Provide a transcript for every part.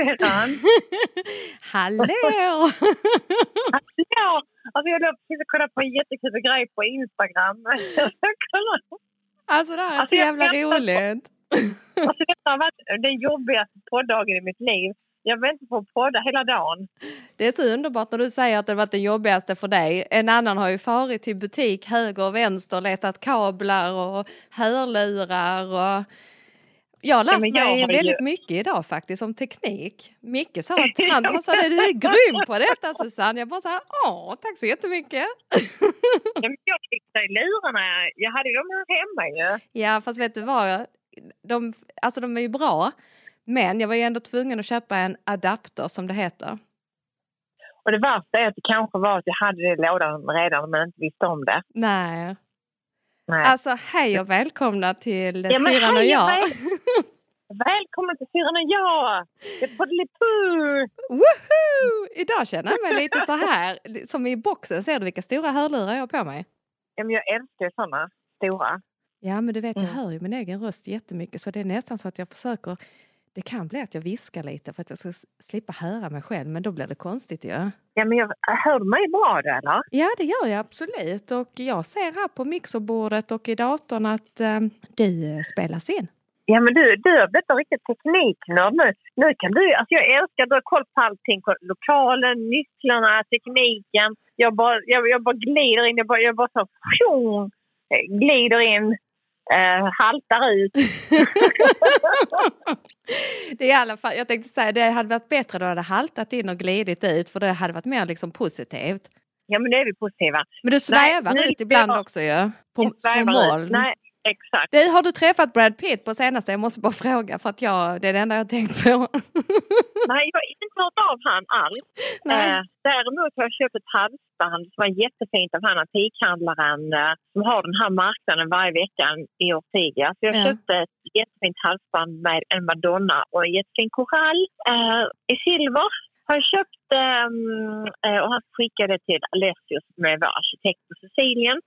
syrran! Hallå! Hallå! Alltså jag låg precis och kollade på en jättekul grej på Instagram. alltså det här är Alltså, så jag jävla på- roligt. alltså, detta har varit den jobbigaste poddagen i mitt liv. Jag väntar på att podda hela dagen. Det är så underbart när du säger att det varit det jobbigaste för dig. En annan har ju farit till butik höger och vänster, letat kablar och hörlurar och jag har lärt Ja, jag mig har ju- väldigt mycket idag faktiskt om teknik. Micke sa att han, han sa det, du är grym på detta Susanne. Jag bara så här, åh tack så jättemycket. Ja, Jag fixade lurarna. Jag hade dem här hemma ju. Ja fast vet du vad, de, alltså de är ju bra. Men jag var ju ändå tvungen att köpa en adapter som det heter. Och det värsta är att det kanske var att jag hade det i lådan redan men inte visste om det. Nej. Nej. Alltså hej och välkomna till Ja, men syrran och jag. väl- Välkommen till syrran och jag! Det är Poddelipoo! Woohoo! Idag känner jag mig lite så här, som i boxen. Ser du vilka stora hörlurar jag har på mig? Ja, men jag älskar såna stora. Ja, men du vet, jag Mm. hör ju min egen röst jättemycket så det är nästan så att jag försöker det kan bli att jag viskar lite för att jag ska slippa höra mig själv, men då blir det konstigt ju. Ja. Ja, men jag, hör du mig bra då eller? ja, det gör jag absolut. Och jag ser här på mixerbordet och i datorn att eh, du spelas in. Ja, men du, du har blivit en riktig tekniknörd nu. Nu kan du, alltså jag älskar att du har koll på allting. Lokalen, nycklarna, tekniken. Jag bara, jag, jag bara glider in, jag bara, jag bara så tjong, eh, glider in, eh, haltar ut. det är i alla fall, jag tänkte säga det hade varit bättre då hade haltat in och glidit ut för det hade varit mer liksom positivt. Ja, men det är vi positiva. Men du svävar nu- ut ibland jag- också ju. På, Jag på ut. moln. Nej, exakt. Du, har du träffat Brad Pitt på senaste? Jag måste bara fråga för att jag, det är det enda jag har tänkt på. Nej, jag har inte hört av han alls. Eh, däremot har jag köpt ett halsband som var jättefint av han antikhandlaren eh, som har den här marknaden varje vecka i Ortiga. Så jag Ja. köpte ett jättefint halsband med en madonna och en jättefin korall eh, i silver. Har jag köpt ehm, eh, och han skickade till Alessius med vår arkitekt på Sicilien.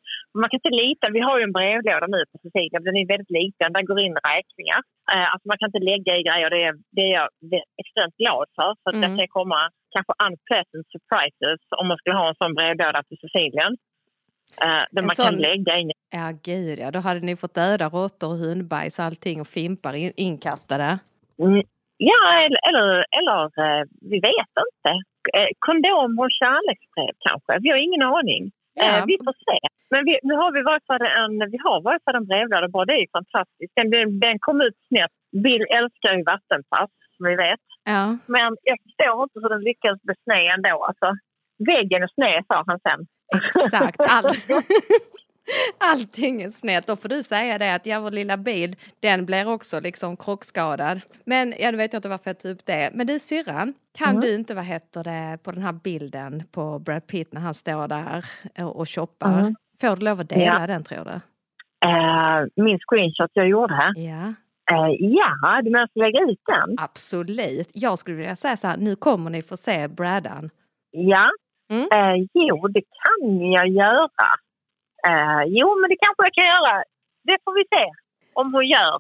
Man kan inte lita, vi har ju en brevlåda nu på Sicilien, den är väldigt liten, där går in räkningar. Eh, alltså man kan inte lägga i grejer, det är, det är jag extremt glad för. För att Mm. det kan komma kanske unpleasant surprises om man skulle ha en sån brevlåda till Sicilien. Eh, där En man sån- kan lägga in Ja, gud ja. Då hade ni fått döda råttor och hundbajs allting och fimpar in, inkastade. Mm, Ja, eller, eller, eller eh, vi vet inte. Eh, Kondom och kärleksbrev kanske. Vi har ingen aning. Ja. Eh, vi får se. Men vi, nu har vi varje fall en, vi har en brevlåda bara. Det är ju fantastiskt. Den, den, den kom ut snett. Bill älskar ju vattenpass, som vi vet. Ja. Men jag förstår inte hur den lyckades bli sned ändå. Alltså, väggen är sned, sa han sen. Exakt. All... Allting är snett. Då får du säga det att ja, vår lilla bil, den blir också liksom krockskadad. Men ja, vet jag inte varför jag tog upp det. Men du syrran, kan Mm. du inte, vad heter det, på den här bilden på Brad Pitt när han står där och, shoppar. Mm. Får du lov att dela Ja. den tror du? Eh, min screenshot jag gjorde här. Ja, Eh, ja, du menar att lägga ut den? absolut. Jag skulle vilja säga så här, nu kommer ni få se Bradan. Ja. Mm. Eh, jo, det kan jag göra. Eh, jo, men det kanske jag kan göra. Det får vi se om hon gör.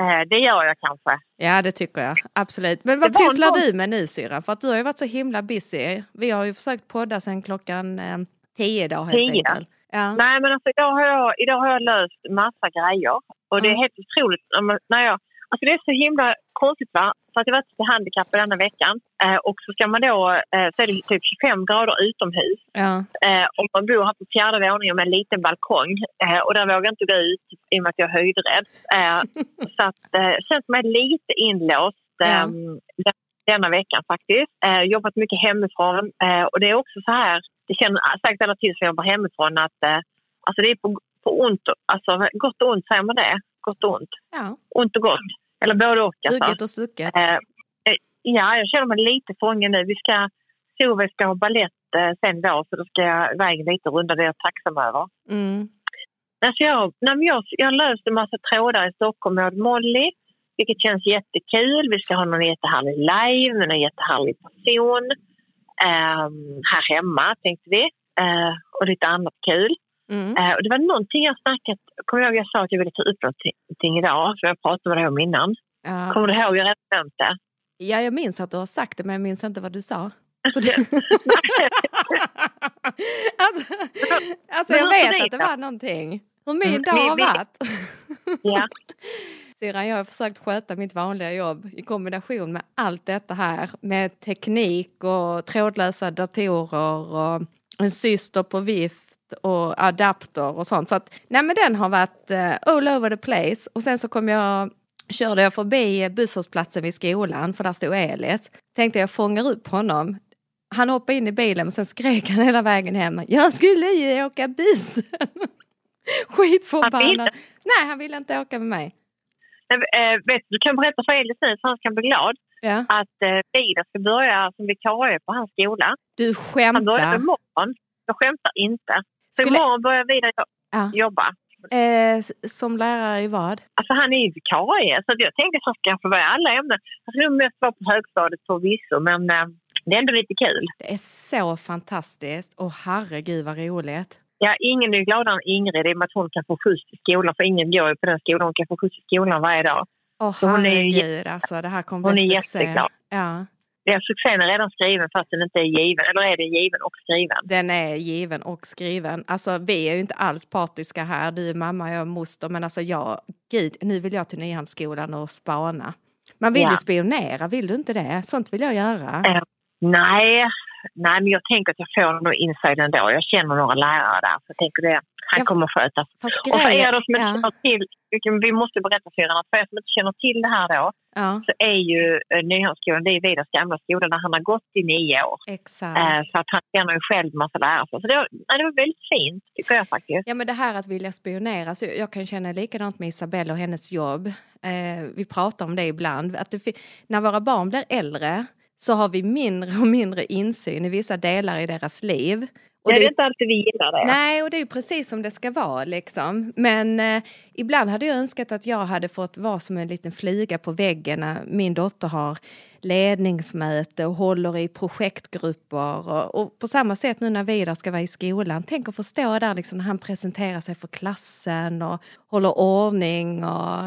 Eh, det gör jag kanske. Ja, det tycker jag. Absolut. Men vad pysslar du med nu syrran? För att du har ju varit så himla busy. Vi har ju försökt podda sedan klockan eh, tio idag helt Tio? enkelt. Ja. Nej, men alltså, idag, har jag, idag har jag löst massa grejer. Och det är Mm. helt otroligt. När jag, alltså det är så himla konstigt va. För att jag varit till handikappad denna veckan. Eh, och så ska man då, eh, så är det typ 25 grader utomhus. Ja. Eh, och man bor här på fjärde våningen med en liten balkong. Eh, och där vågar jag inte gå ut i och med att jag är höjdrädd. Eh, så att eh, känns är lite inlåst Ja. eh, den- denna veckan faktiskt. Eh, jobbat mycket hemifrån. Eh, och det är också så här, det känner säkert alla till som jobbar hemifrån att alltså det är på, på ont, alltså gott och ont säger man det? Gott och ont. ja. Ont och gott. Eller både och. Alltså. Hugget och stucket. Eh, eh, ja, jag känner mig lite fången nu. Vi ska, Solveig ska ha balett eh, sen då, så då ska jag iväg lite och runda det är jag tacksam över. Mm. Alltså jag, men jag, jag har löst en massa trådar i Stockholm med Molly, vilket känns jättekul. Vi ska ha någon jättehärlig live med en jättehärlig person ehm, här hemma, tänkte vi. Eh, och lite annat kul. Mm. Eh, och det var någonting jag snackat, kommer du ihåg jag sa att jag ville ta upp någonting idag, för jag pratade med dig om innan. Ja. Kommer du ihåg? Jag redan det. Ja, jag minns att du har sagt det men jag minns inte vad du sa. Så det... alltså, alltså jag vet att det var någonting. Hur min dag har varit. Ja. Syrran, jag har försökt sköta mitt vanliga jobb i kombination med allt detta här med teknik och trådlösa datorer och en syster på vift och adapter och sånt. Så att, nej men den har varit uh, all over the place. Och sen så kom jag, körde jag förbi busshållplatsen vid skolan för där stod Elis. Tänkte jag fångar upp honom. Han hoppade in i bilen och sen skrek han hela vägen hem. Jag skulle ju åka bussen. Skitförbannad. Nej, han ville inte åka med mig. Äh, vet, du kan berätta för Elis nu så han kan bli glad. Ja. Att äh, Vidar ska börja som vikarie på hans skola. Du Han börjar skämtar. imorgon. Jag skämtar inte. Så Skulle- imorgon börjar Vidar Ja. jobba. Eh, som lärare i vad? Alltså han är ju vikarie så jag tänkte att ska få börja alla ämnen. Han ska nog mest vara på högstadiet förvisso men äh, det är ändå lite kul. Det är så fantastiskt. Och herregud vad roligt. Ja, ingen är gladare än Ingrid i och med att hon kan få skjuts till skolan för ingen går ju på den skolan. Hon kan få skjuts till skolan varje dag. Åh Så hon är herregud alltså, det här kommer hon bli är succé. jätteglad. Ja, Ja, succén är redan skriven fast den inte är given. Eller är den given och skriven? den är given och skriven. Alltså vi är ju inte alls partiska här. Du är mamma, jag är moster. Men alltså jag, gud, nu vill jag till Nyhamnsskolan och spana. Man vill Ja. ju spionera, vill du inte det? Sånt vill jag göra. Eh, Nej, nej, men jag tänker att jag får nog inside ändå. Jag känner några lärare där så jag tänker det. Han Ja, kommer sköta. Och för er som inte Ja, till, vi måste berätta för er att för er som inte känner till det här då ja, så är ju eh, Nyhamnsskolan, det är Vidars gamla skola där han har gått i nio år. exakt. Eh, Så att han känner ju själv massa lärare. Så det var, nej, det var väldigt fint tycker jag faktiskt. Ja men det här att vilja spionera, så jag kan känna likadant med Isabelle och hennes jobb. Eh, vi pratar om det ibland, att det, när våra barn blir äldre så har vi mindre och mindre insyn i vissa delar i deras liv. Och Nej, det är inte alltid vi gillar det. nej, och det är ju precis som det ska vara liksom. Men eh, ibland hade jag önskat att jag hade fått vara som en liten flyga på väggen när min dotter har ledningsmöte och håller i projektgrupper. Och, och på samma sätt nu när Vidar ska vara i skolan. Tänk att få stå där liksom när han presenterar sig för klassen och håller ordning. Och...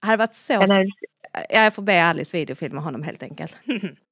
Det hade varit så... Eh, Jag får be Alice videofilma honom helt enkelt.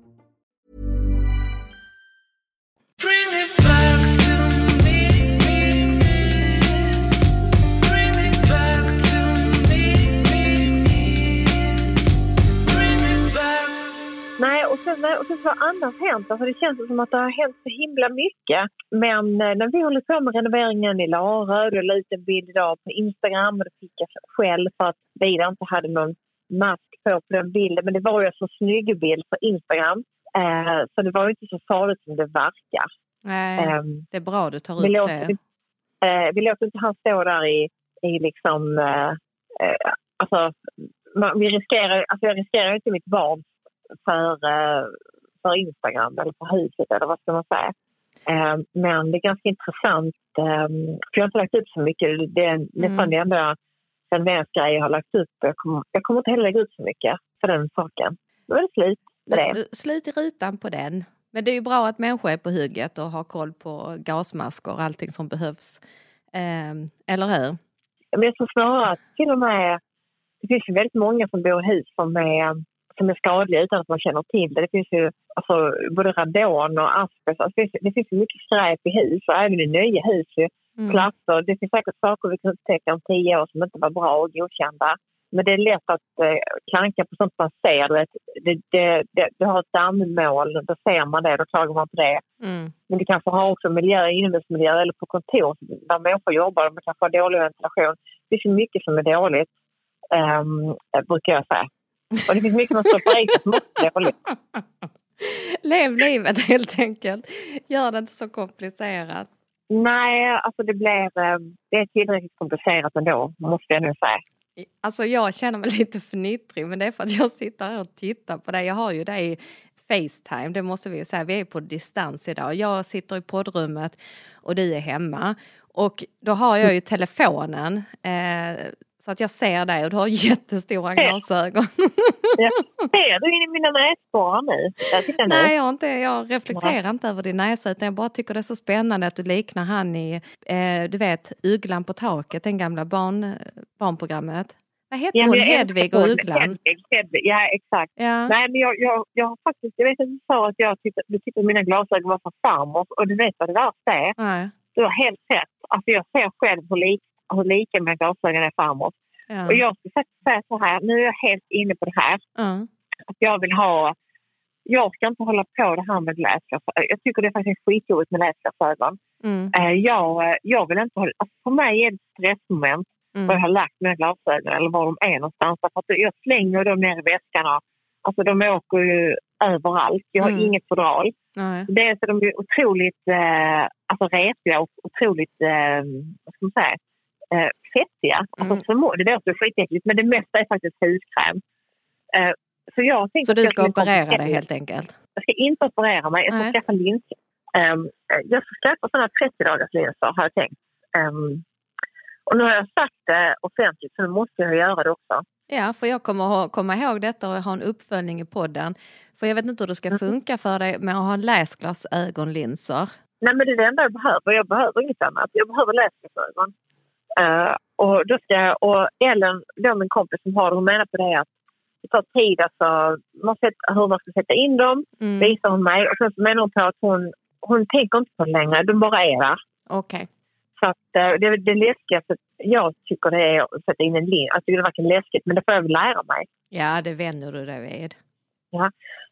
Nej, och sen, och sen så har annat hänt. Alltså det känns som att det har hänt så himla mycket. Men eh, när vi håller på med renoveringen i Larö, jag la ut en bild idag på Instagram och det fick jag själv för att Vidar inte hade någon mask på på den bilden. Men det var ju en så snygg bild på Instagram. Eh, så det var inte så farligt som det verkar. Nej, Ehm, det är bra du tar upp låter, det. eh, vi låter inte han stå där i, i liksom... Eh, eh, alltså, man, vi riskerar, alltså jag riskerar inte mitt barn för, eh, för Instagram eller för huset eller vad ska man säga. Eh, men det är ganska intressant, eh, för jag har inte lagt upp så mycket. Det är nästan Mm. det enda jag Sandéns grej jag har lagt upp. Jag kommer, jag kommer inte heller lägga ut så mycket för den saken. Då är det slut det. Slut i rutan på den. Men det är ju bra att människor är på hugget och har koll på gasmasker och allting som behövs. Ehm, eller hur? Men jag tror snarare att till och med... Det finns ju väldigt många som bor i hus som är, som är skadliga utan att man känner till det. Det finns ju alltså, både radon och asbest. Alltså, det, finns, det finns ju mycket skräp i hus och även i nya hus. Ju. Mm. Platser. Det finns säkert saker vi kan upptäcka om tio år som inte var bra och godkända. Men det är lätt att eh, klanka på sånt man ser. Det, det, det, du har ett dammmål, då ser man det, då klagar man på det. Mm. Men du kanske har också miljöer, inomhusmiljöer eller på kontor där människor jobbar man kanske har dålig ventilation. Det finns mycket som är dåligt, um, brukar jag säga. Och det finns mycket som stoppar i som också är dåligt. Lev livet helt enkelt. Gör det inte så komplicerat. Nej, alltså det blir eh, det är tillräckligt komplicerat ändå, måste jag nu säga. Alltså jag känner mig lite fnittrig men det är för att jag sitter här och tittar på dig. Jag har ju dig i Facetime, det måste vi ju säga. Vi är på distans idag. Jag sitter i poddrummet och du är hemma. Och då har jag ju telefonen eh, så att jag ser dig och du har jättestora glasögon. Ja. Ser du in i mina näsborrar nu? Jag. Nej, jag, inte, jag reflekterar inte över din näsa utan jag bara tycker det är så spännande att du liknar han i, eh, du vet, Ugglan på taket, den gamla barn, barnprogrammet. Vad hette Ja, hon? Hedvig och. Ugglan? Hedvig, Hedvig, ja exakt. Ja. Nej, men jag, jag, jag har faktiskt, jag vet att du sa att jag tyckte, du tyckte mina glasögon var för farmor och du vet vad det värsta är? Nej. Du har helt rätt. Alltså jag ser själv hur, lik, hur lika mina glasögon är farmor. Ja. Och jag skulle faktiskt säga så här, nu är jag helt inne på det här. Ja. Att jag vill ha, jag ska inte hålla på det här med läsglasögon. Jag tycker det är faktiskt skitjobbigt med läsglasögon. Mm. Eh, jag, jag vill inte hålla, alltså för mig är det ett stressmoment var jag Mm. har lagt mina glasögon eller var de är någonstans. Därför att jag slänger dem ner i väskan. och- Alltså de åker ju överallt. Jag har Mm. inget fodral. Nej. Dels är de ju otroligt eh, alltså repiga och otroligt, eh, vad ska man säga, eh, fettiga. Alltså Mm. förmo- det låter skitäckligt men det mesta är faktiskt huskräm. Eh, så jag tänkte Så att du jag ska skulle operera dig helt enkelt? Jag ska inte operera mig. Jag ska Nej. skaffa linser. Um, jag ska skaffa sådana 30 dagars linser har jag tänkt. Ehm, och nu har jag sagt det offentligt så nu måste jag göra det också. Ja, för jag kommer ha, komma ihåg detta och ha en uppföljning i podden. För jag vet inte hur det Mm. ska funka för dig med att ha läsglasögonlinser. Nej men det är det enda jag behöver. Jag behöver inget annat. Jag behöver läsglasögon. Uh, och då ska jag, och Ellen, då min kompis som har det, hon menar på det att det tar tid alltså, man sätter, hur man ska sätta in dem, Mm. visar hon mig. Och sen så menar hon på att hon, hon tänker inte på det längre, de bara är där. Okej. Så att, eh, det, det läskigaste jag tycker det är att sätta in en linje. Tycker det är varken läskigt men det får jag väl lära mig. Ja, det vänjer du dig vid.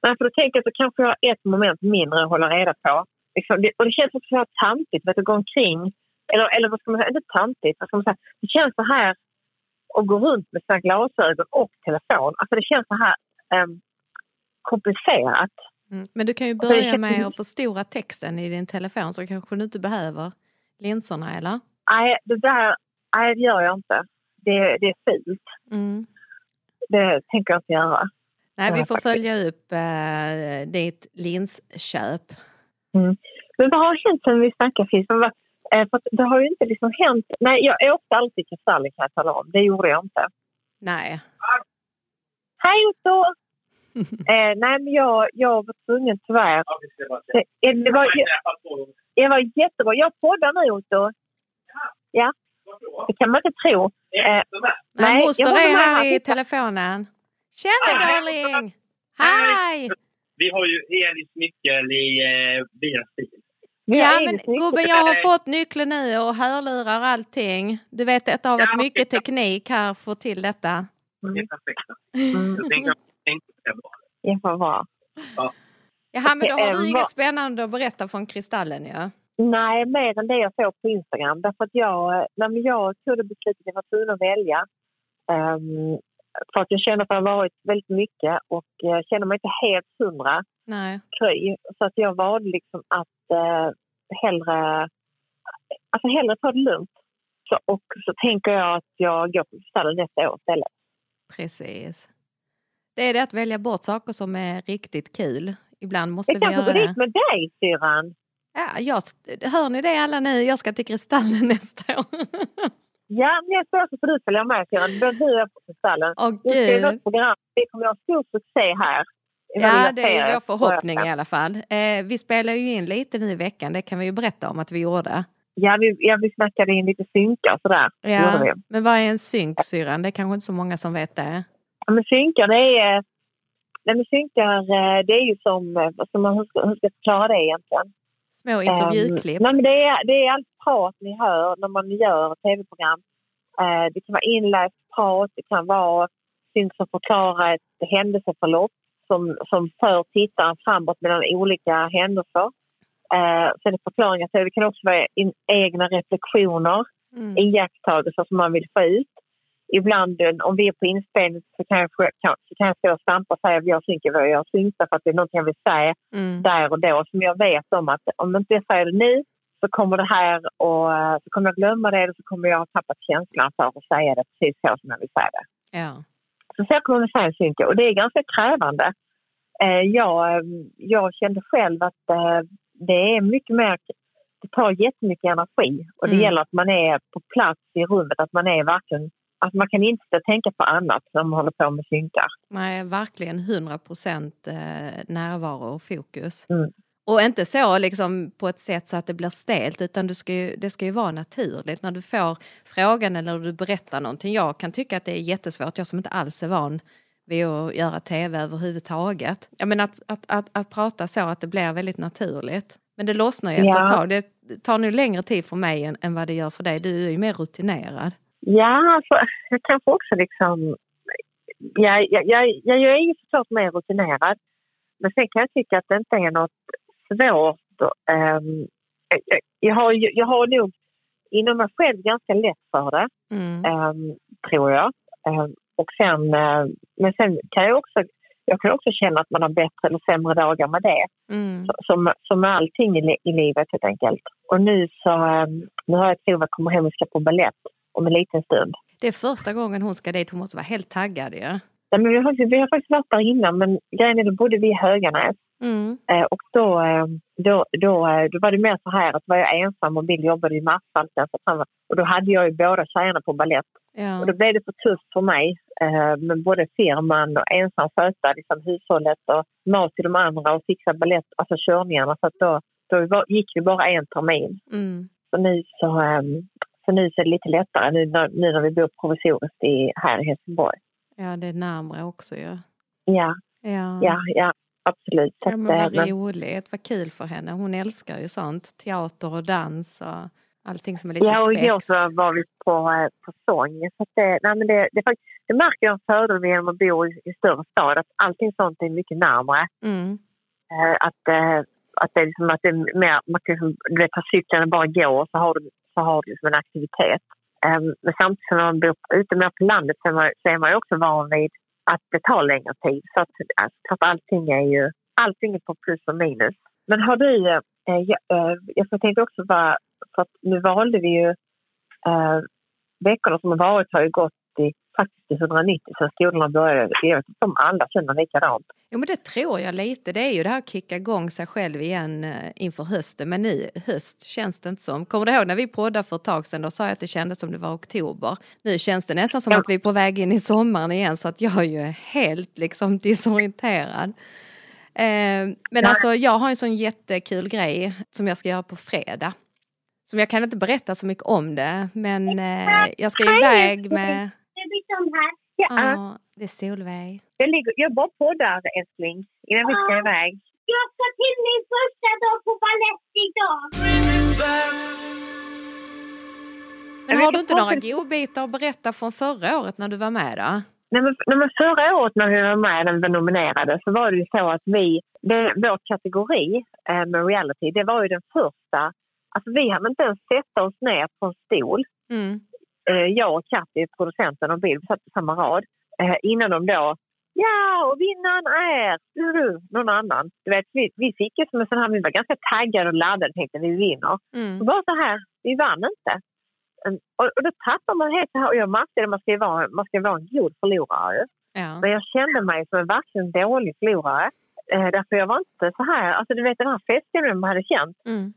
Men för då tänker jag så kanske jag har ett moment mindre att hålla reda på. Liksom, och det känns också så tantigt att gå omkring. Eller, eller vad ska man säga, inte tantigt. Vad ska man säga? Det känns så här att gå runt med sina glasögon och telefon. Alltså det känns så här um, komplicerat. Mm. Men du kan ju det börja med att förstora texten i din telefon så kanske du inte behöver linserna, eller? Nej, det där nej, det gör jag inte. Det, det är fult. Mm. Det tänker jag inte göra. Nej, vi får faktiskt. följa upp eh, ditt linsköp. Men vad har hänt sen vi snackade sist? Vad- För att det har ju inte liksom hänt... Nej, jag åkte alltid till Kristallen kan jag tala om. Det gjorde jag inte. Nej. Hej Otto! eh, nej, men jag, jag var tvungen tyvärr. Det, eh, det, var, det var jättebra. Jag poddar nu Otto. Ja. Det kan man inte tro. Eh, Nej, moster jag är här. i telefonen. Tjena darling! Hej! Vi har ju Elis nyckel i eh, bilens bil. Ja men gubben jag har fått nyckeln nu och hörlurar och allting. Du vet detta har varit Ja, mycket teknik här för att få till detta. Det är perfekt. Mm. Jag tänkte tänkte på det bara. Ja, vad bra. Jaha men då har du inget spännande att berätta från Kristallen ja. Nej, mer än det jag såg på Instagram. Därför att jag, när jag tog det beslutet jag var tvungen att välja. ehm, för att jag känner att det har varit väldigt mycket och jag känner mig inte helt hundra Nej. kry. Så att jag valde liksom att eh, hellre, alltså hellre ta det lugnt. Så, och så tänker jag att jag går på Kristallen nästa år istället. Precis. Det är det att välja bort saker som är riktigt kul. Ibland måste Jag vi kanske göra går det. dit med dig syrran. Ja, jag, hör ni det alla nu? Jag ska till Kristallen nästa år. Ja, nästa år så får du följa med Syrran. Både du jag på Kristallen. Åh Nu ska vi gud. något program. Vi kommer att ha stor succé här. Ja, det är vår förhoppning i alla fall. Eh, vi spelar ju in lite nu i veckan, det kan vi ju berätta om att vi gjorde. Ja, vi, ja, vi snackade in lite synkar och sådär. Ja, men vad är en synk, syrran? Det är kanske inte så många som vet det. Ja, men synkar, det är... Nej, men synkar, eh, det är ju som... eh, hur, ska, hur ska jag förklara det egentligen? Små intervjuklipp. Um, nej, men det, är, det är allt prat ni hör när man gör tv-program. Eh, det kan vara inläst prat, det kan vara synk som förklarar ett händelseförlopp som, som för tittaren framåt mellan olika händelser. Eh, sen är förklaringar, så det kan också vara in, egna reflektioner, Mm. iakttagelser som man vill få ut. Ibland eh, om vi är på inspelning så kan jag, kan, så kan jag stå och stampa och säga jag synkar vad jag synkar för att det är något jag vill säga Mm. där och då som jag vet om att om inte jag säger det nu så kommer det här och eh, så kommer jag glömma det och så kommer jag ha tappat känslan för att säga det precis så som jag vill säga det. Ja. Så så kommer man säga synka och det är ganska krävande. Eh, jag, jag kände själv att det är mycket mer, det tar jättemycket energi och det Mm. gäller att man är på plats i rummet, att man är verkligen, att man kan inte tänka på annat när man håller på med synkar. Nej, verkligen 100 procent eh, närvaro och fokus. Mm. Och inte så liksom på ett sätt så att det blir stelt utan du ska ju, det ska ju vara naturligt när du får frågan eller du berättar någonting. Jag kan tycka att det är jättesvårt, jag som inte alls är van vid att göra tv överhuvudtaget. Jag menar att, att, att, att prata så att det blir väldigt naturligt. Men det lossnar ju efter Ja. ett tag. Det tar nu längre tid för mig än, än vad det gör för dig. Du är ju mer rutinerad. Ja, alltså, jag kanske också liksom... Jag, jag, jag, jag är ju såklart mer rutinerad. Men sen kan jag tycka att det inte är något svårt. ehm, jag, har, jag har nog inom mig själv ganska lätt för det, Mm. ehm, tror jag. Ehm, och sen, eh, men sen kan jag också jag kan också känna att man har bättre eller sämre dagar med det. Mm. Som, som med allting i, i livet helt enkelt. Och nu så nu har jag att Tova kommer hem och ska på ballett om en liten stund. Det är första gången hon ska dit, hon måste vara helt taggad ju. Ja? Ja, men vi, har, faktiskt- vi har faktiskt varit där innan men grejen är då bodde vi i Höganäs Mm. eh, och då, eh, då, då, eh, då var det mer så här att var jag ensam och Bill jobbade i fan- och då hade jag ju båda tjejerna på ballett Ja. och då blev det för tufft för mig eh, med både firman och ensam sköta liksom, hushållet och mat till de andra och fixa ballett, alltså körningarna så att då, då gick vi bara en termin. Mm. Så nu så, eh, så nu så är det lite lättare nu när, nu när vi bor provisoriskt i, här i Helsingborg. ja, det är närmare också ju. Ja, Ja. ja, ja absolut. Så Ja, men eh, vad men- roligt, vad kul för henne. Hon älskar ju sånt. Teater och dans och allting som är lite Ja, och igår spex. så var vi på, eh, på sång. Så det, nej, men det, det, faktiskt, det märker jag en fördel med genom att bo i, i större stad, att allting sånt är mycket närmare. Mm. Eh, att, eh, att det är liksom att det är mer, man kan liksom, du vet, ta cykeln och bara gå och så har du, så har du som en aktivitet. Ehm, men samtidigt som man bor ute mer på landet så är man, så är man ju också van vid att det tar längre tid. Så att, alltså, så att allting är ju allting är på plus och minus. Men har du, eh, jag, eh, jag tänkte också bara... för att nu valde vi ju eh, veckorna som har varit har ju gått faktiskt i 190 sen skolorna började. Jag vet inte om alla känner likadant. Jo men det tror jag lite. Det är ju det här att kicka igång sig själv igen eh, inför hösten. Men nu höst känns det inte som. Kommer du ihåg när vi poddade för ett tag sedan? Då sa jag att det kändes som det var oktober. Nu känns det nästan som Ja. att vi är på väg in i sommaren igen. Så att jag är ju helt liksom disorienterad. Eh, men alltså jag har en sån jättekul grej som jag ska göra på fredag. Som jag kan inte berätta så mycket om det. Men eh, jag ska iväg med... Ja, Ja, det är Solveig. jag, ligger, jag bara poddar älskling innan vi ska iväg. Jag ska till min första dag på ballett idag. Men har du inte några godbitar att berätta från förra året när du var med då? Nej, men, nej, men förra året när vi var med när vi var nominerade så var det ju så att vi, det, vår kategori eh, med reality, det var ju den första. Alltså vi hade inte ens sätta oss ner på en stol, Mm. Eh, jag och Katti, producenten och Bill, vi satt på samma rad, eh, innan de då Ja, och vinnaren är någon annan. Du vet, vi, vi fick ju som en sån här, vi var ganska taggade och laddade tänkte vi vinner. Mm. Och bara så här, vi vann inte. Mm, Och, och då tappar man helt så här, och jag märkte det, man ska vara, man ska vara en god förlorare. Ja. Men jag kände mig som en verkligen dålig förlorare. Eh, därför jag var inte så här, alltså du vet den här festen man hade känt. Mm.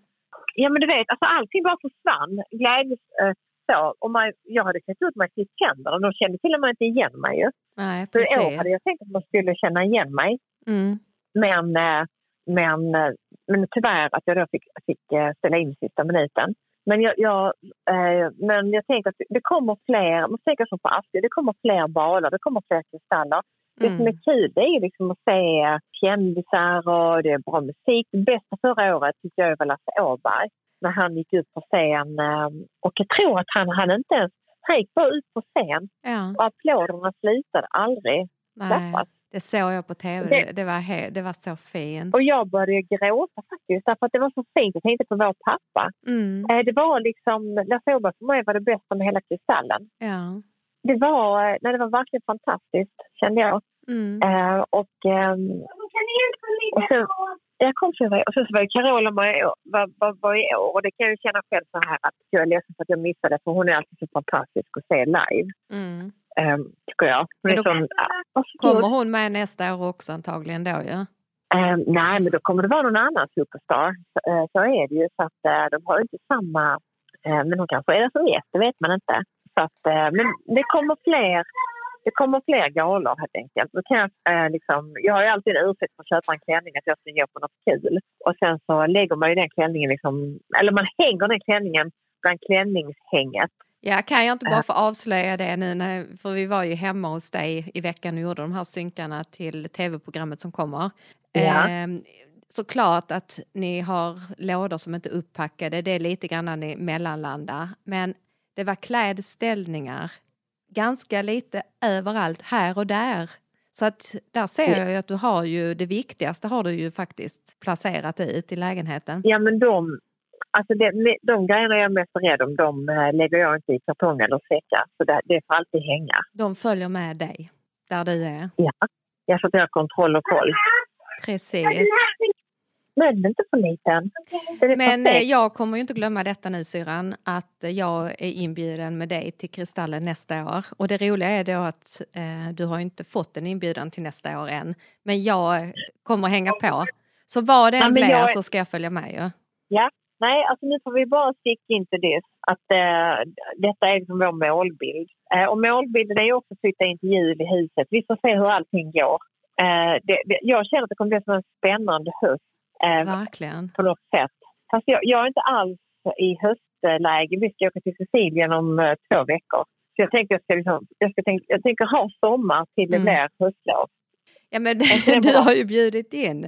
Ja men du vet, alltså allting bara försvann. Glädje, eh, så. Och man, jag hade klätt ut mig till tänderna och de kände till och med inte igen mig. Ju. Nej, Så i år precis. hade jag tänkt att man skulle känna igen mig. Mm. Men, eh, men, eh, men tyvärr att jag då fick, fick eh, ställa in sista minuten. Men jag, jag, men jag tänker att det kommer fler, man tänker som på Askö, det kommer fler baler, det kommer fler kristaller. Det som är Mm. kul det är liksom att se kändisar och det är bra musik. Det bästa förra året tyckte jag var Lasse Åberg när han gick ut på scen. eh, Och jag tror att han, han inte ens, han gick bara ut på scen Ja, och applåderna slutade aldrig nej. Det såg jag på tv. Det- Det, var, he, det var så fint. Och jag började gråta faktiskt därför att det var så fint. Jag tänkte på vår pappa. Mm. Eh, Det var liksom, Lasse Åberg för mig var det bästa med hela Kristallen. Ja. Det var, eh, nej, det var verkligen fantastiskt kände jag. Mm. Eh, och, ehm, och sen, jag kom så, och sen så var ju Carola med var, var, var i år och det kan jag ju känna själv så här att jag är ledsen för att jag missade för hon är alltid så fantastisk att se live. Mm. Um, tycker jag. Hon då- sån, ah. Kommer hon med nästa år också antagligen då ju? Ehm, nej, men då kommer det vara någon annan superstar. Så, eh, så är det ju. Så att, eh, de har inte samma... eh, men hon kanske är det som vet, det vet man inte. Så att, men det kommer fler det kommer fler galor helt enkelt. Då kan jag, eh, liksom, jag har ju alltid en ursäkt för att köpa en klänning att jag ska gå på något kul. Och sen så lägger man ju den klänningen, liksom, eller man hänger den klänningen bland klänningshänget. Ja, kan jag inte bara Ja. få avslöja det nu? När, för vi var ju hemma hos dig i veckan och gjorde de här synkarna till tv-programmet som kommer. Ja. Ehm, såklart att ni har lådor som inte är uppackade. Det är lite grann när ni mellanlandar. Men det var klädställningar ganska lite överallt, här och där. Så att där ser jag ju att du har ju det viktigaste har du ju faktiskt placerat ut i lägenheten. Ja, men de, alltså de, de grejerna jag är mest rädd om, de eh, lägger jag inte i kartong eller säckar. Så det, det får alltid hänga. De följer med dig där du är. Ja, jag får ha kontroll och koll. Precis. Är inte för liten. Men eh, perfekt. jag kommer ju inte glömma detta nu syrran, att jag är inbjuden med dig till Kristallen nästa år. Och det roliga är då att eh, du har inte fått en inbjudan till nästa år än. Men jag kommer hänga på. Så vad det än blir jag- så ska jag följa med ju. Ja, nej, alltså nu får vi bara sticka in till det. Att eh, detta är liksom vår målbild. Eh, och målbilden är också att flytta in till jul i huset. Vi får se hur allting går. Eh, det, det, jag känner att det kommer bli som en spännande höst eh, Verkligen. på något sätt. Fast jag, jag är inte alls i höstläge. Vi ska åka till Sicilien om eh, två veckor. Så jag tänkte jag ska, liksom, jag ska tänk, jag tänker ha sommar till det Mm. blir höstlov. Ja, men du har ju bjudit in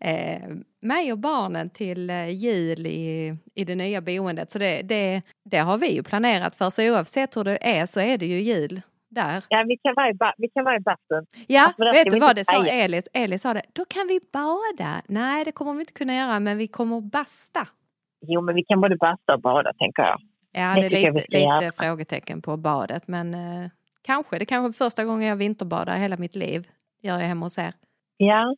eh, mig och barnen till eh, jul i, i det nya boendet. Så det, det, det har vi ju planerat för. Så oavsett hur det är så är det ju jul där. Ja, vi kan vara i, ba- vi kan vara i bastun. Ja, Alltså, vet du vad det sa. Elis? Elis sa det, då kan vi bada. Nej, det kommer vi inte kunna göra, men vi kommer basta. Jo, men vi kan både basta och bada, tänker jag. Ja, Det det är lite, lite frågetecken på badet, men eh, kanske. Det kanske är första gången jag vinterbadar i hela mitt liv. Gör jag hemma hos er. Ja,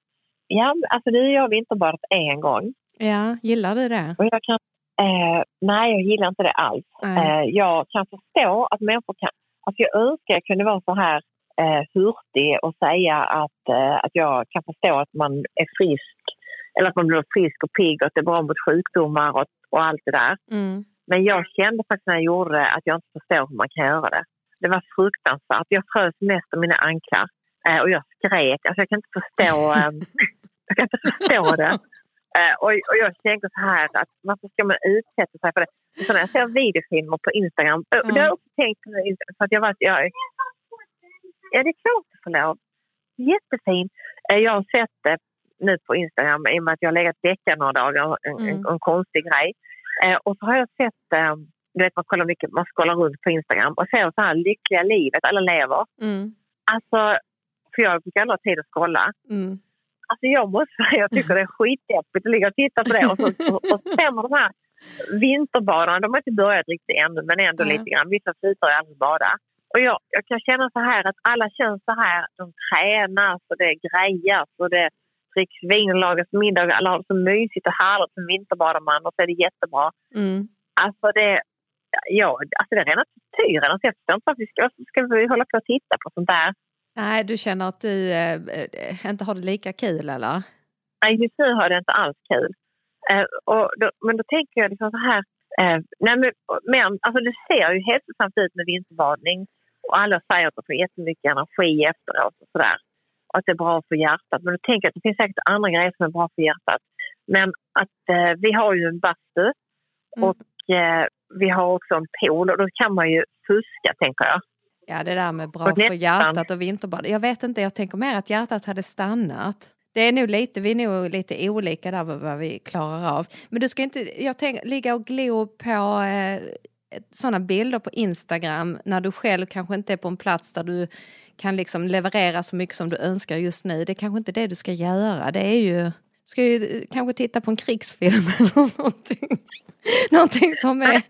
ja alltså nu har jag vinterbadat en gång. Ja, gillar du det? Och jag kan, eh, nej, jag gillar inte det alls. Eh, jag kan förstå att människor kan... Alltså jag önskar jag kunde vara så här eh, hurtig och säga att, eh, att jag kan förstå att man är frisk. Eller att man blir frisk och pigg och att det är bra mot sjukdomar och, och allt det där. Mm. Men jag kände faktiskt när jag gjorde det att jag inte förstår hur man kan göra det. Det var fruktansvärt. Jag frös mest om mina anklar. Eh, och jag skrek. Alltså jag kan inte förstå, eh, jag kan inte förstå det. Eh, och, och jag tänkte så här att varför ska man utsätta sig för det? Så när jag ser videofilmer på Instagram, Mm. det har jag också tänkt på för att jag var, jag, Ja, det är klart du får lov. Jättefin. Eh, Jag har sett det nu på Instagram i och med att jag har legat däckad några dagar, en, Mm. en, en konstig grej. Eh, och så har jag sett, eh, du vet man kollar mycket, man scrollar runt på Instagram och ser så här lyckliga livet, alla lever. Mm. Alltså, för jag brukar aldrig ha tid att scrolla. Mm. Alltså jag måste säga, jag tycker det är skitdeppigt att ligga och titta på det och så, och, och de här vinterbadarna, de har inte börjat riktigt ännu men ändå Nej. lite grann. Vissa slutar ju aldrig bada. Och jag, jag kan känna så här att alla känns så här, de tränar så det grejas och det dricks vin och lagas middag. Alla har det så mysigt och härligt som vinterbadar och så är det jättebra. Mm. Alltså det, ja, alltså det är rena tortyren. Alltså jag förstår inte varför vi ska, varför ska vi hålla på och titta på sånt där. Nej, du känner att du eh, eh, inte har det lika kul eller? Nej, just nu har jag det inte alls kul. Eh, och då, men då tänker jag liksom så här, Eh, nej men, men alltså det ser ju hälsosamt ut med vinterbadning och alla säger att de får jättemycket energi efteråt och sådär. Och att det är bra för hjärtat. Men då tänker jag att det finns säkert andra grejer som är bra för hjärtat. Men att eh, vi har ju en bastu Mm. och eh, vi har också en pool och då kan man ju fuska tänker jag. Ja, det där med bra för hjärtat och vinterbad. Jag vet inte, jag tänker mer att hjärtat hade stannat. Det är nog lite, vi är nog lite olika där vad vad vi klarar av. Men du ska inte, jag tänker ligga och glo på eh, sådana bilder på Instagram när du själv kanske inte är på en plats där du kan liksom leverera så mycket som du önskar just nu. Det är kanske inte det du ska göra. Det är ju, du ska ju eh, kanske titta på en krigsfilm eller någonting. någonting som är...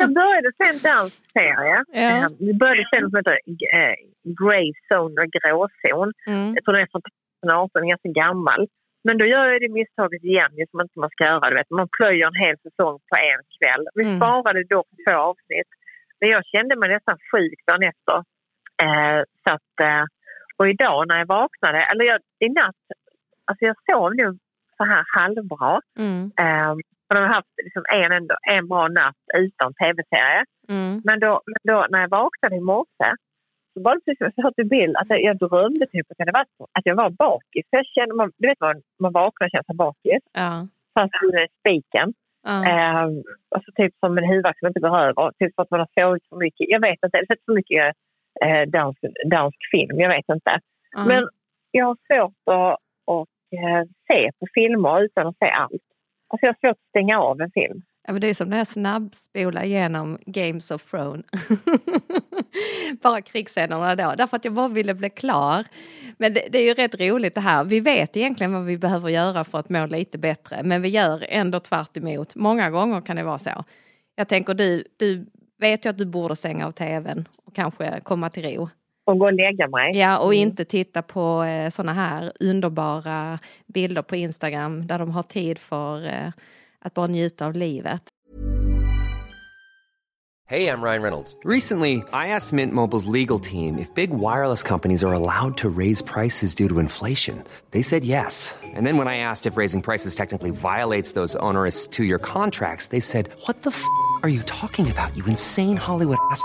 Jag började se en dansserie. Ja. Eh, Vi började se något som heter eh, Grey Zone, eller gråzon. Mm. Jag tror den är från 2018, ganska gammal. Men då gör jag det misstaget igen, som inte man ska göra. Du vet. Man plöjer en hel säsong på en kväll. Vi Mm. sparade då på två avsnitt. Men jag kände mig nästan sjuk dagen efter. Eh, så att, eh, och idag när jag vaknade, eller jag, i natt, alltså jag sov nog så här halvbra. Mm. Eh, för jag har haft liksom en, en bra natt utan tv-serie. Mm. Men då, då när jag vaknade i morse så var det precis som jag sa till Bill att jag, jag drömde typ att, jag var, att jag var bakis. Så jag kände, man, du vet man, man vaknar och känner sig bakis. Ja. Fast i spiken. Ja. Eh, och så typ som en huvudvärk som inte går över. Typ för att man har sovit för mycket. Jag vet inte, eller sett för mycket eh, dansk, dansk film. Jag vet inte. Ja. Men jag har svårt att, att eh, se på filmer utan att se allt. Alltså jag har svårt att stänga av en film. Ja, men det är som när jag snabbspolar igenom Games of Thrones. bara krigsscenerna då, därför att jag bara ville bli klar. Men det, det är ju rätt roligt det här. Vi vet egentligen vad vi behöver göra för att må lite bättre, men vi gör ändå tvärt emot. Många gånger kan det vara så. Jag tänker du, du vet ju att du borde stänga av tvn och kanske komma till ro. Och gå och lägga mig. Ja, och inte titta på eh, såna här underbara bilder på Instagram där de har tid för eh, att bara njuta av livet. Hey, I'm Ryan Reynolds. Recently, I asked Mint Mobile's legal team if big wireless companies are allowed to raise prices due to inflation. They said yes. And then when I asked if raising prices technically violates those onerous two year contracts, they said, What the f are you talking about, you insane Hollywood ass?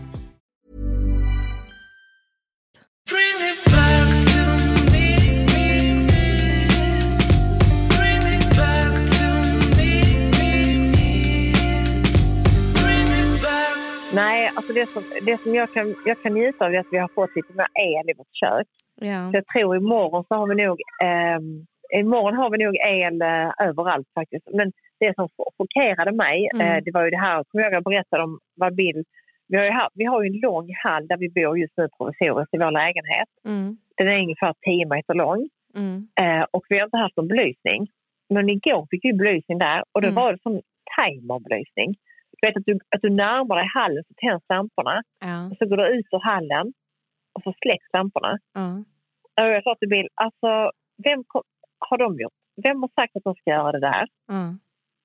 Nej, alltså det som, det som jag, kan, jag kan njuta av är att vi har fått lite mer el i vårt kök. Ja. Så jag tror imorgon så har vi nog ehm, imorgon har vi nog el eh, överallt faktiskt. Men det som cho- chockerade mig Mm. eh, det var ju det här, kommer jag jag berättade om vad Bill vi har, ju vi har en lång hall där vi bor just nu provisoriskt i vår lägenhet. Mm. Den är ungefär 10 meter lång Mm. eh, och vi har inte haft någon belysning. Men igår fick vi belysning där och då Mm. var det som timerbelysning. Du vet att du, att du närmar dig hallen så tänds lamporna Ja. och så går du ut ur hallen och så släcks lamporna. Ja. Och jag sa till Bill, alltså vem kom, har de gjort? Vem har sagt att de ska göra det där? Ja.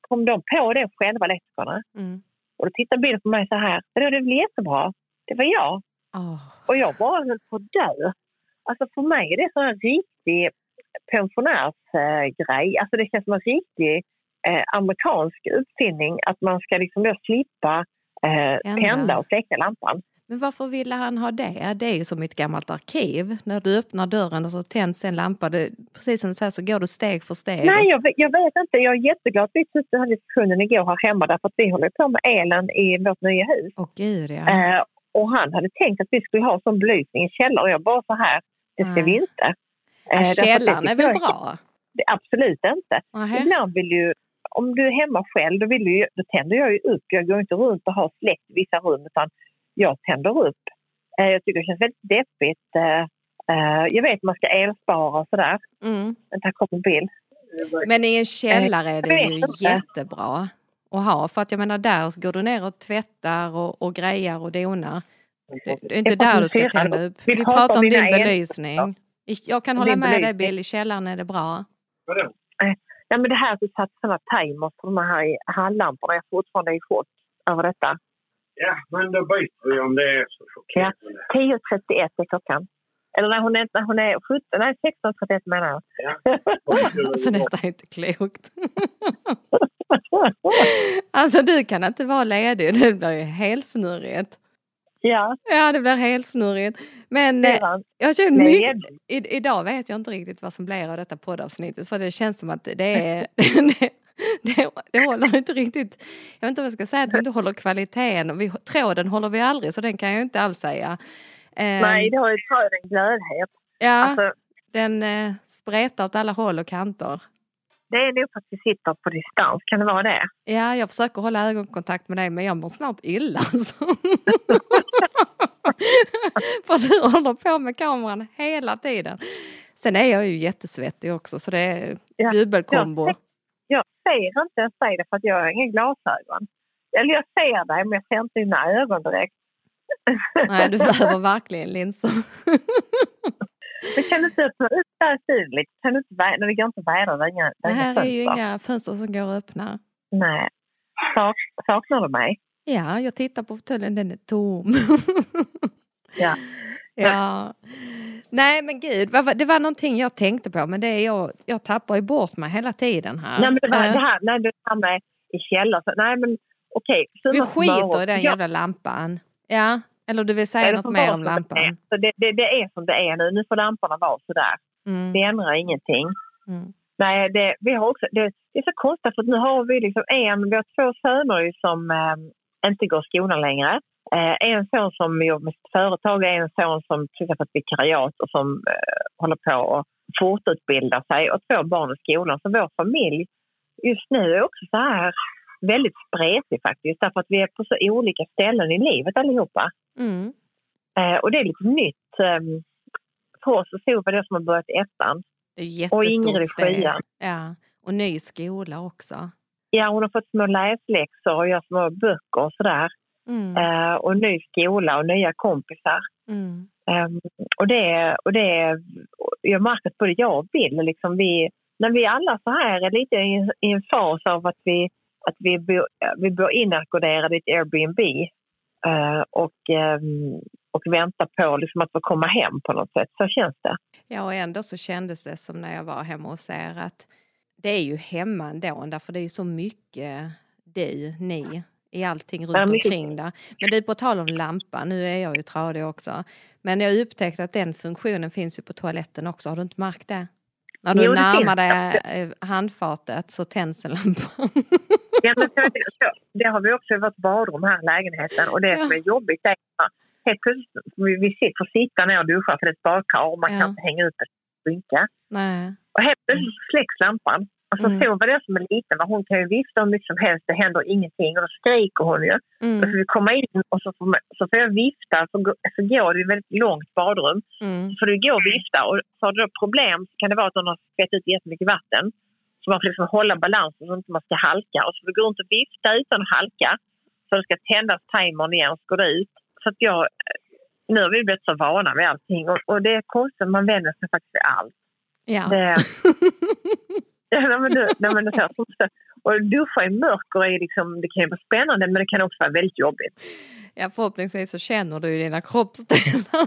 Kom de på det själva elektrikerna? Mm. Och då tittar Bill på mig så här, "Men det väl jättebra? Det var jag. Åh. Och jag bara höll på att dö. Alltså för mig är det en riktig pensionärsgrej. Alltså det känns som en riktig eh, amerikansk uppfinning att man ska liksom då slippa eh, Tända. och släcka lampan. Men varför ville han ha det? Det är ju som ett gammalt arkiv. När du öppnar dörren och så tänds en lampa. Det, precis som du säger så går du steg för steg. Nej, jag, vet- jag vet inte. Jag är jätteglad att vi tog den här diskussionen igår här hemma därför att vi håller på med elen i vårt nya hus. Åh gud ja. Eh, och han hade tänkt att vi skulle ha sån belysning i källaren och jag bara så här, det ska Nej. vi inte. Eh, Ja, källaren är väl bra? Absolut inte. Nähä. Ibland vill ju, om du är hemma själv, då, vill du, ju- då tänder jag ju upp. Jag går inte runt och har släckt i vissa rum utan jag tänder upp. Eh, jag tycker det känns väldigt deppigt. Eh, eh, jag vet att man ska elspara och sådär. Mm. Men här kommer en bild. Men i en källare är jag det ju jättebra att ha. För att jag menar där går du ner och tvättar och, och grejar och donar. Det, det är inte är där du ska tända upp. Vi pratar om din belysning. Jag kan hålla med dig. Bill, i källaren är det bra. Ja, men det här att du satt sådana timers på de här handlamporna. Jag är fortfarande i chock över detta. Ja, men då byter vi om det är så Ja. chockerande. 10.31 är klockan. Eller när hon är, när hon är 17, nej 16.31 menar jag. Alltså detta är inte klokt. Alltså du kan inte vara ledig, det blir ju helt snurrigt. Ja, Ja, det blir helt snurrigt. Men eh, jag känner mycket, i, idag vet jag inte riktigt vad som blir av detta poddavsnittet för det känns som att det är det, det, det håller inte riktigt, jag vet inte vad jag ska säga, att vi inte håller kvaliteten. Vi, tråden håller vi aldrig så den kan jag inte alls säga. Ehm, Nej, det har ju tråden glödhet. ja, Alltså, den eh, spretar åt alla håll och kanter. Det är nog för att vi sitter på distans. Kan det vara det? Ja, jag försöker hålla ögonkontakt med dig men jag mår snart illa. Alltså. För du håller på med kameran hela tiden. Sen är jag ju jättesvettig också så det är Ja, dubbelkombo. Jag, jag ser inte ens dig för att jag har inga glasögon. Eller jag ser dig men jag ser inte dina ögon direkt. Nej, du behöver verkligen linser. Men kan du inte öppna upp där lite? Kan du inte, det går inte att vädra inga, Det inga här är ju inga fönster som går att öppna. Nej. Sak, saknar du mig? Ja, jag tittar på fåtöljen, den är tom. Ja. ja. Nej men gud, det var någonting jag tänkte på men det är jag, jag tappar ju bort mig hela tiden här. Nej men det, var, det här, nej, det här med i källaren. Nej men okej. Vi summa skiter i den jävla lampan. Ja, eller du vill säga det något mer om det lampan? är. Så det, det, det är som det är nu. Nu får lamporna vara sådär. Mm. Det ändrar ingenting. Mm. Nej, det, vi har också, det, det är så konstigt för att nu har vi liksom en, vi har två söner som eh, inte går i skolan längre. Eh, en son som jobbar med sitt företag och en son som tittar på ett vikariat och som eh, håller på att fortutbilda sig och två barn i skolan. Så vår familj just nu är också så här väldigt spretig faktiskt därför att vi är på så olika ställen i livet allihopa. Mm. Eh, och det är lite nytt. Eh, för oss så stod det som har börjat ettan. Det är Och Ingrid i sjuan. Ja, och ny skola också. Ja, hon har fått små läsläxor och gör små böcker och sådär. Mm. Eh, och ny skola och nya kompisar. Mm. Ehm, och det, och det, jag märker att både jag och Bill, liksom vi, när vi alla så här är lite i, en- i en fas av att vi, att vi, bor, vi bor inackorderade i ett Airbnb och, ehm, och väntar på liksom att få komma hem på något sätt. Så känns det. Ja, och ändå så kändes det som när jag var hemma hos er att det är ju hemma ändå, därför det är ju så mycket du, ni, i allting runt omkring där. Men du, på tal om lampan, nu är jag ju tradig också, men jag har upptäckt att den funktionen finns ju på toaletten också, har du inte märkt det? När du Jo, närmar dig eh, handfatet så tänds en lampa. Ja, men så, så, det har vi också i vårt badrum här i lägenheten. Och det som är jobbigt är att helt plötsligt vi, får sitta ner och duscha för det är ett badkar och man Ja. kan inte hänga ett skynke. Nej. Och helt plötsligt släcks lampan. Alltså Mm. var det som är liten. Hon kan ju vifta hur mycket som helst, det händer ingenting. Och då skriker hon ju. Mm. Och så får vi komma in och så får, man, så får jag vifta. Så, så går det ju väldigt långt badrum. Mm. Så får du gå och vifta. Och så har du då problem så kan det vara att hon har skvätt ut jättemycket vatten. Så man får liksom hålla balansen så att inte man ska halka. Och så får du gå runt och vifta utan att halka. Så det ska tändas timern igen och så går det ut. Så att jag, nu har vi blivit så vana vid allting. Och, och det är konstigt, man vänjer sig faktiskt vid allt. Ja. Det, ja, nej, men det, nej, men det så. Och duscha i mörker är liksom, det kan ju vara spännande men det kan också vara väldigt jobbigt. ja, förhoppningsvis så känner du ju dina kroppsdelar.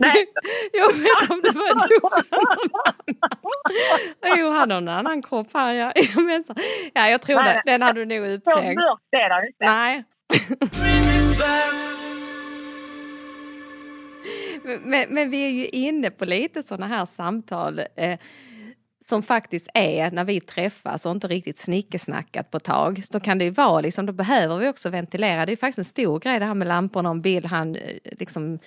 Nej. Jag vet om det var annan. Jo, han har en annan kropp här. Ja, så- ja jag tror Nej, det. Den hade du nog Så upptäckt. mörkt är det inte. Nej. Men, men vi är ju inne på lite sådana här samtal eh, som faktiskt är när vi träffas och inte riktigt snickesnackat på ett tag. Då kan det ju vara liksom, då behöver vi också ventilera. Det är faktiskt en stor grej det här med lamporna om Bill han eh, liksom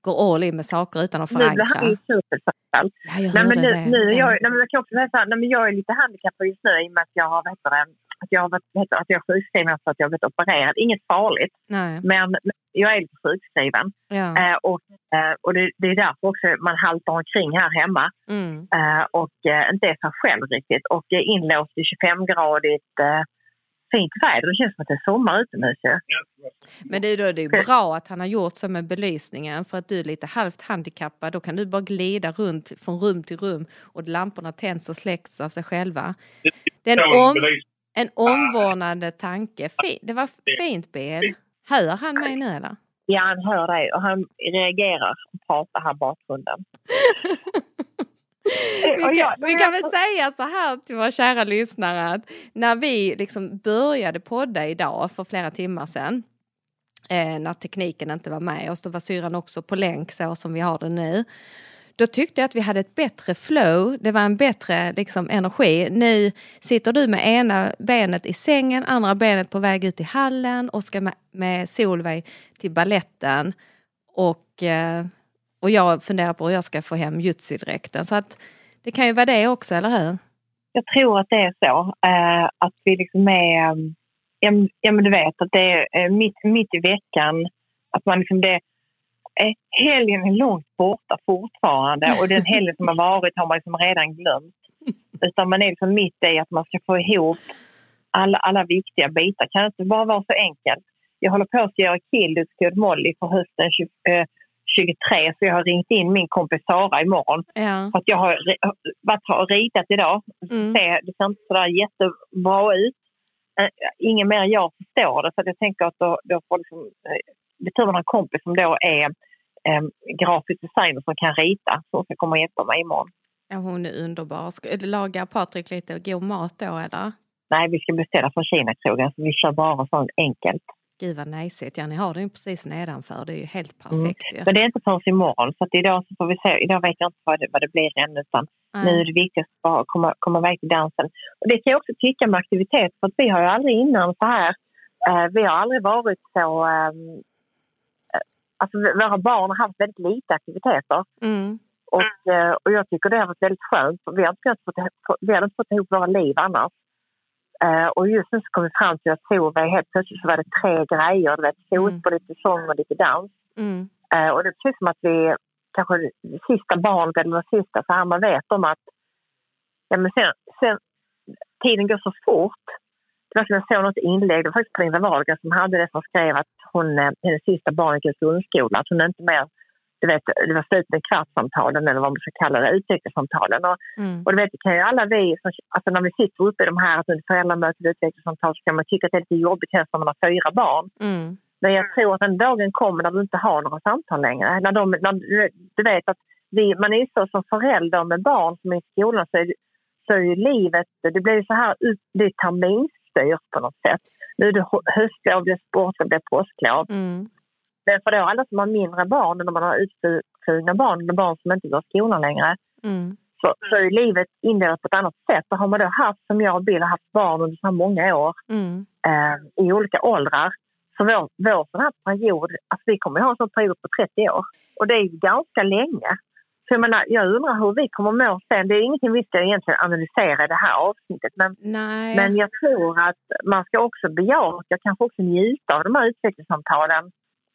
går all in med saker utan att Nu blir han förankra. supersamtal. Ja, jag Nej, men nu, det. nu jag, Ja. nej, men jag kan också säga så här, nej, men jag är lite handikappad just nu i och med att jag har, heter det, att jag har varit, att jag är sjukskriven för att jag har blivit opererad. Inget farligt, Nej. men jag är lite sjukskriven. Ja. Eh, och eh, och det, det är därför också man haltar omkring här hemma Mm. eh, och eh, inte är sig själv riktigt. Och är inlåst i 25-gradigt eh, fint väder. Det känns som att det är sommar utomhus. Ja. Men det, då, det är ju bra att han har gjort så med belysningen för att du är lite halvt handikappad. Då kan du bara glida runt från rum till rum och lamporna tänds och släcks av sig själva. Det är en, om, en omvårdnande tanke. Det var fint Bill. Hör han mig nu eller? ja, han hör dig och han reagerar och pratar här bakgrunden. Vi kan, vi kan väl säga så här till våra kära lyssnare att när vi liksom började podda idag för flera timmar sedan eh, när tekniken inte var med oss, då var syran också på länk så som vi har det nu. Då tyckte jag att vi hade ett bättre flow, det var en bättre liksom, energi. Nu sitter du med ena benet i sängen, andra benet på väg ut i hallen och ska med, med Solveig till balletten. Och, eh, och jag funderar på hur jag ska få hem jutsidräkten. Så att det kan ju vara det också, eller hur? Jag tror att det är så. Eh, att vi liksom är... eh, Ja, men- du vet att det är eh, mitt, mitt i veckan. Att man liksom det, helgen är långt borta fortfarande och den helgen som har varit har man liksom redan glömt. Utan man är liksom mitt i att man ska få ihop alla, alla viktiga bitar. Kan det inte bara vara så enkelt? Jag håller på att göra Kildus till Molly för hösten 20, eh, 23 så jag har ringt in min kompis Sara imorgon. Ja. För att jag har ri- varit och ritat idag. Mm. Det, ser inte sådär jättebra ut. Eh, Ingen mer än jag förstår det så att jag tänker att då, då får liksom, eh, det tur man har en kompis som då är eh, grafisk designer som kan rita som ska komma och hjälpa mig imorgon. Ja, hon är underbar. Ska, lagar Patrik lite god mat då eller? Nej, vi ska beställa från Kina-krogen så vi kör bara sånt enkelt. Gud vad najsigt. Ja, ni har den precis nedanför. Det är ju helt perfekt ju. Men det är inte förrän imorgon så att idag så får vi se. Idag vet jag inte vad det, vad det blir än utan nu är det viktigast att bara komma, komma iväg till dansen. Och det kan jag också tycka med aktivitet för att vi har ju aldrig innan så här, eh, vi har aldrig varit så, eh, alltså våra barn har haft väldigt lite aktiviteter. Mm. Och, eh, och jag tycker det har varit väldigt skönt vi har inte fått, vi hade inte fått ihop våra liv annars. Eh, och just nu så kom vi fram till att Solveig helt plötsligt så var det tre grejer. Det var ett fotboll, lite sång och lite dans. Mm. Eh, och det är precis som att vi, kanske det sista barnet eller det sista, så här man vet om att ja, men sen, sen, tiden går så fort. Som jag såg något inlägg, det var faktiskt Pernilla Wahlgren som hade det som skrev att hon, eh, hennes sista barn gick ut grundskola, att hon inte mer du vet, det var slut med kvartssamtalen eller vad man ska kalla det, utvecklingssamtalen. Och, Mm. och du vet, det kan ju alla vi, som, alltså när vi sitter uppe i de här att föräldramöten och utvecklingssamtal så kan man tycka att det är lite jobbigt helst när man har fyra barn. Mm. Men jag tror att den dagen kommer när du inte har några samtal längre. När de, när, du- vet att vi, man är så som förälder med barn som är i skolan så är, så är ju livet, det blir så här, det är terminsstyrt på något sätt. Nu är det hö- höstlov, det är sportlov, det är påsklov. Mm. Men för då alla som har mindre barn eller man har utsugna barn eller barn som inte går i skolan längre Mm. så, så är livet indelat på ett annat sätt. Och har man då haft, som jag och Bill haft barn under så här många år Mm. eh, i olika åldrar. Så vår, vår sån här period, alltså vi kommer att ha en sån period på 30 år. Och det är ganska länge. Så jag, menar, jag undrar hur vi kommer må sen. Det är ingenting vi ska egentligen analysera i det här avsnittet. Men, Nej. men jag tror att man ska också bejaka, kanske också njuta av de här utvecklingssamtalen.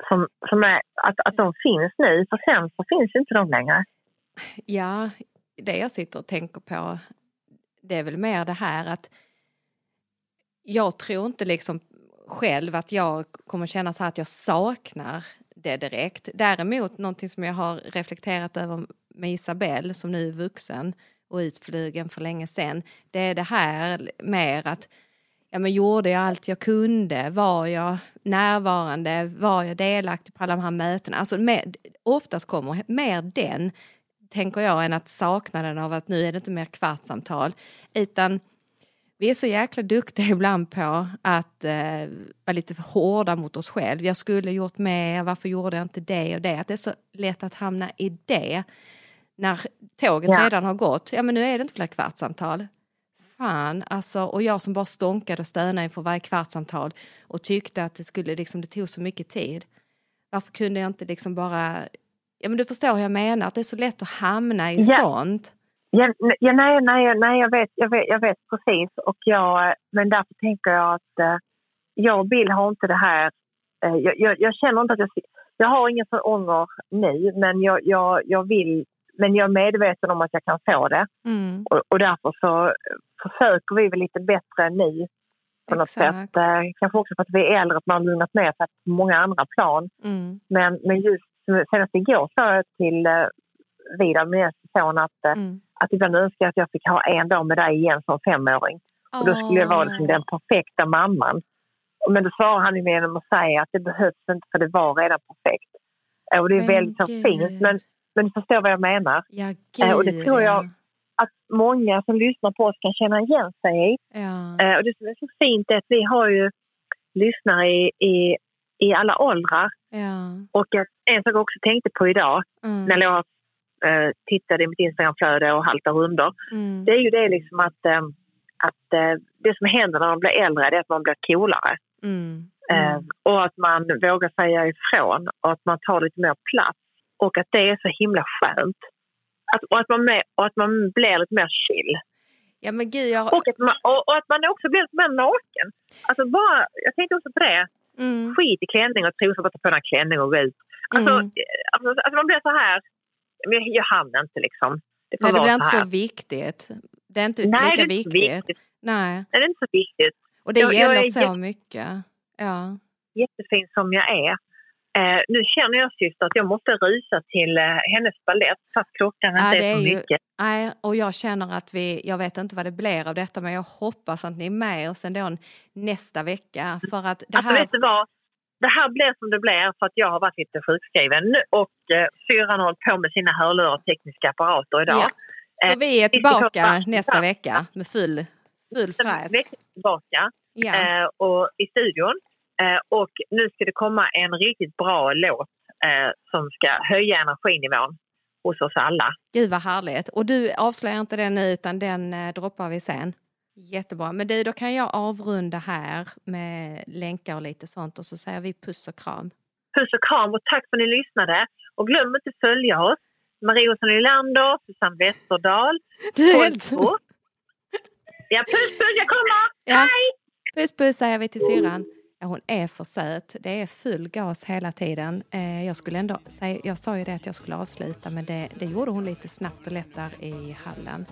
Som, som är, att, att de finns nu, för sen så finns inte de längre. Ja, det jag sitter och tänker på det är väl mer det här att jag tror inte liksom själv att jag kommer känna så här att jag saknar det direkt. Däremot någonting som jag har reflekterat över med Isabelle som nu är vuxen och utflugen för länge sen. Det är det här mer att ja, men gjorde jag allt jag kunde? Var jag närvarande? Var jag delaktig på alla de här mötena? Alltså med, oftast kommer mer den tänker jag, än att saknaden av att nu är det inte mer kvartssamtal. Utan vi är så jäkla duktiga ibland på att eh, vara lite hårda mot oss själva. Jag skulle gjort mer, varför gjorde jag inte det och det? Att det är så lätt att hamna i det när tåget Ja. redan har gått. Ja men nu är det inte fler kvartssamtal. Fan, alltså, och jag som bara stånkade och stönade inför varje kvartssamtal och tyckte att det skulle liksom, det tog så mycket tid. Varför kunde jag inte liksom bara, ja men du förstår hur jag menar, att det är så lätt att hamna i Ja. sånt. Ja, nej, nej, nej jag, vet, jag, vet, jag vet precis. Och jag, men därför tänker jag att eh, jag och Bill har inte det här... Eh, jag, jag, jag känner inte att jag... Jag har ingen sån ånger nu, men jag, jag, jag vill... Men jag är medveten om att jag kan få det. Mm. Och, och därför så försöker vi väl lite bättre nu på något Exakt. sätt. Eh, kanske också för att vi är äldre, att man har lugnat ner sig på många andra plan. Mm. Men, men just senast igår sa jag till eh, Vidar, min äldste son, att, eh, Mm. att ibland önskar jag att jag fick ha en dag med dig igen som femåring. Och då skulle jag vara liksom den perfekta mamman. Men då svarar han med genom att säga att det behövs inte för det var redan perfekt. Och det är väldigt så fint, men, men du förstår vad jag menar. Ja, Eh, och det gud, tror ja. jag att många som lyssnar på oss kan känna igen sig i. Ja. Eh, Och det som är så fint är att vi har ju lyssnare i, i, i alla åldrar. Ja. Och en sak jag också tänkte på idag Mm. när jag eh, tittade i mitt Instagramflöde och haltade runder. Mm. Det är ju det liksom att, eh, att det som händer när man blir äldre är att man blir coolare. Mm. Eh, och att man vågar säga ifrån och att man tar lite mer plats. Och att det är så himla skönt. Att, och, att man med, och att man blir lite mer chill. Ja men gud, jag... Och att man, och, och att man också blir lite mer naken. Alltså bara, jag tänkte också på det. Mm. Skit i klänning och trosor, bara ta på en klänning och gå ut. Alltså, Mm. alltså, alltså man blir så här, jag, jag hann inte liksom. Det Nej, det blir inte så viktigt. Det är inte Nej, lika det är viktigt. viktigt. Nej. Nej, det är inte så viktigt. Och det Jag- jag gäller är så mycket. Ja. jättefin som jag är. Eh, nu känner jag syster att jag måste rusa till eh, hennes balett fast klockan Ja, inte det är är så ju, mycket. nej, och jag känner att vi, jag vet inte vad det blir av detta men jag hoppas att ni är med oss ändå nästa vecka för att det Alltså här... vet du vad? Det här blir som det blir för att jag har varit lite sjukskriven och eh, syrran har hållit på med sina hörlurar och tekniska apparater idag. Ja. Så Eh, vi är tillbaka nästa vecka med full, full fräs. tillbaka Ja. eh, och, i studion. Eh, och nu ska det komma en riktigt bra låt eh, som ska höja energinivån hos oss alla. Gud vad härligt. Och du avslöjar inte den nu utan den eh, droppar vi sen. Jättebra. Men du, då kan jag avrunda här med länkar och lite sånt och så säger vi puss och kram. Puss och kram och tack för att ni lyssnade. Och glöm inte att följa oss. Marie Olsson Nylander, Susanne Westerdahl, Du är helt... Ja, puss puss, jag kommer! Ja. Hej! Puss puss säger vi till syrran. Hon är för söt. Det är full gas hela tiden. Eh, jag, skulle ändå säga, jag sa ju det att jag skulle avsluta men det, det gjorde hon lite snabbt och lätt där i hallen.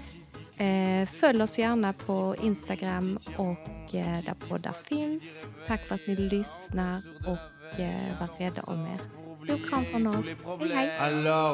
Eh, följ oss gärna på Instagram och eh, där poddar finns. Tack för att ni lyssnar och var rädda om er. Stor kram från oss. Hej hej!